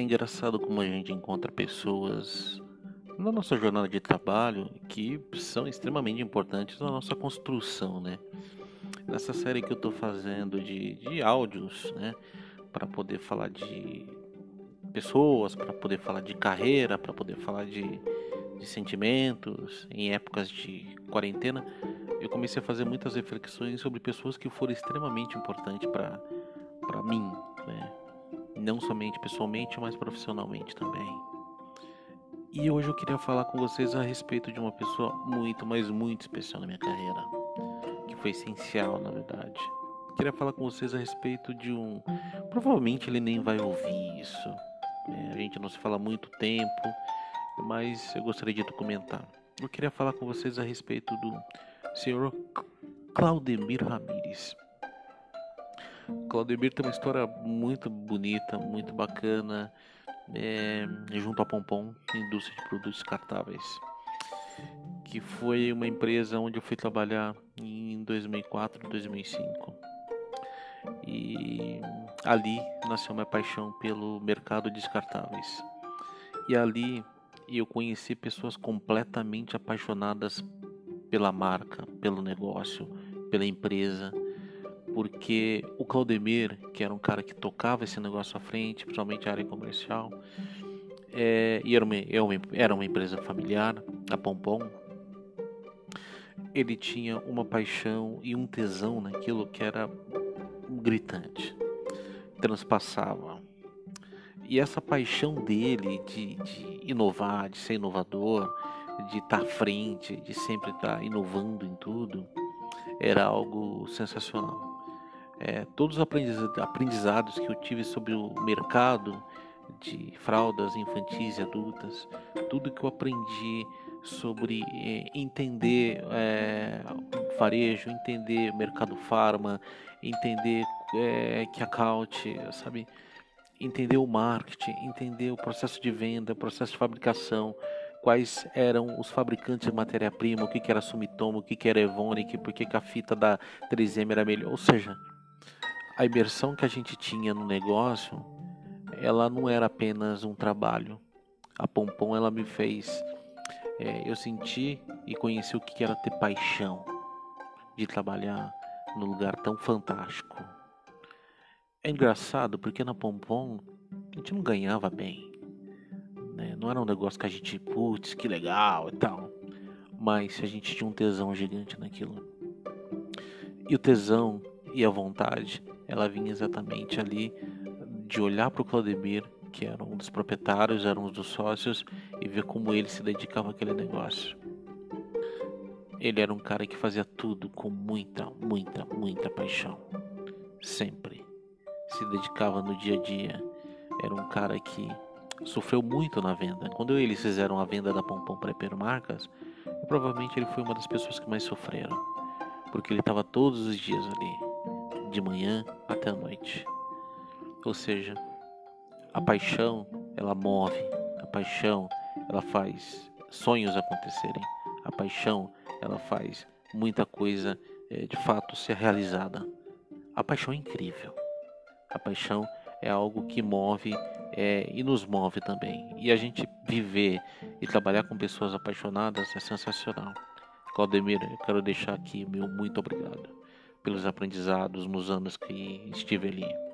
É engraçado como a gente encontra pessoas na nossa jornada de trabalho que são extremamente importantes na nossa construção, né? Nessa série que eu estou fazendo de, de áudios, né? Para poder falar de pessoas, para poder falar de carreira, para poder falar de, de sentimentos em épocas de quarentena, eu comecei a fazer muitas reflexões sobre pessoas que foram extremamente importantes para mim, né? Não somente pessoalmente, mas profissionalmente também. E hoje eu queria falar com vocês a respeito de uma pessoa muito, mas muito especial na minha carreira, que foi essencial, na verdade. Queria falar com vocês a respeito de um. Provavelmente ele nem vai ouvir isso. Né? A gente não se fala há muito tempo, mas eu gostaria de documentar. Eu queria falar com vocês a respeito do senhor Claudemir Ramires. Claudemir tem uma história muito bonita, muito bacana, é, junto à Pompom, indústria de produtos descartáveis, que foi uma empresa onde eu fui trabalhar em 2004, 2005. E ali nasceu minha paixão pelo mercado de descartáveis. E ali eu conheci pessoas completamente apaixonadas pela marca, pelo negócio, pela empresa, porque o Claudemir, que era um cara que tocava esse negócio à frente, principalmente a área comercial, é, e era uma, era uma empresa familiar, a Pompom, ele tinha uma paixão e um tesão naquilo que era gritante, transpassava. E essa paixão dele de, de inovar, de ser inovador, de estar à frente, de sempre estar inovando em tudo, era algo sensacional é, todos os aprendizados que eu tive sobre o mercado de fraldas infantis e adultas, tudo que eu aprendi sobre é, entender é, varejo, entender mercado farma, entender é, que account, sabe? Entender o marketing, entender o processo de venda, o processo de fabricação, quais eram os fabricantes de matéria-prima, o que, que era Sumitomo, o que, que era Evonik, por que, que a fita da 3M era melhor. Ou seja, a imersão que a gente tinha no negócio, ela não era apenas um trabalho. A Pompom ela me fez é, eu senti e conheci o que era ter paixão de trabalhar num lugar tão fantástico. É engraçado porque na Pompom a gente não ganhava bem. Né? Não era um negócio que a gente, putz, que legal e tal. Mas a gente tinha um tesão gigante naquilo. E o tesão e a vontade ela vinha exatamente ali de olhar para o Claudemir, que era um dos proprietários, era um dos sócios, e ver como ele se dedicava àquele negócio. Ele era um cara que fazia tudo com muita, muita, muita paixão. Sempre. Se dedicava no dia a dia. Era um cara que sofreu muito na venda. Quando eles fizeram a venda da Pompom para Hipermarcas, provavelmente ele foi uma das pessoas que mais sofreram. Porque ele estava todos os dias ali de manhã até a noite. Ou seja, a paixão ela move, a paixão ela faz sonhos acontecerem, a paixão ela faz muita coisa é, de fato ser realizada. A paixão é incrível, a paixão é algo que move é, e nos move também. E a gente viver e trabalhar com pessoas apaixonadas é sensacional. Claudemir, eu quero deixar aqui meu muito obrigado pelos aprendizados nos anos que estive ali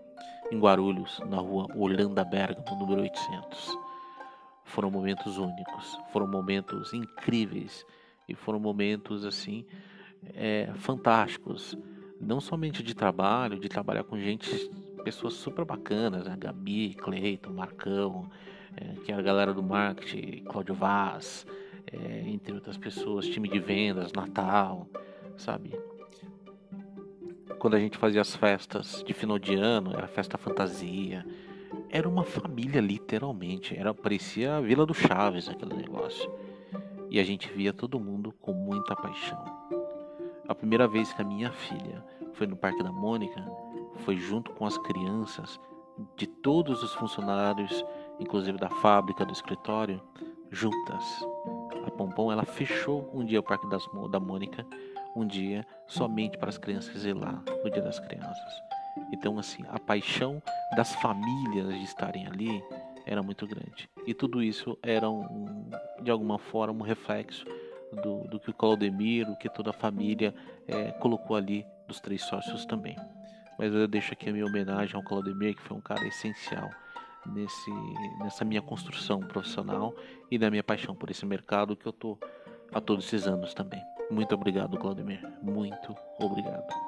em Guarulhos, na rua Holanda Bergamo, número 800. Foram momentos únicos, foram momentos incríveis e foram momentos assim é, fantásticos, não somente de trabalho, de trabalhar com gente, pessoas super bacanas, né? Gabi, Cleiton, Marcão, é, que é a galera do marketing, Cláudio Vaz, é, entre outras pessoas, time de vendas, Natal, sabe? Quando a gente fazia as festas de final de ano, era festa fantasia. Era uma família, literalmente. Era, parecia a Vila do Chaves aquele negócio. E a gente via todo mundo com muita paixão. A primeira vez que a minha filha foi no Parque da Mônica foi junto com as crianças de todos os funcionários, inclusive da fábrica, do escritório, juntas. A Pompom ela fechou um dia o Parque das, da Mônica um dia somente para as crianças ir lá no Dia das Crianças. Então, assim, a paixão das famílias de estarem ali era muito grande. E tudo isso era, um, de alguma forma, um reflexo do, do que o Claudemir, o que toda a família é, colocou ali dos três sócios também. Mas eu deixo aqui a minha homenagem ao Claudemir, que foi um cara essencial nesse, nessa minha construção profissional e na minha paixão por esse mercado que eu tô há todos esses anos também. Muito obrigado, Claudemir. Muito obrigado.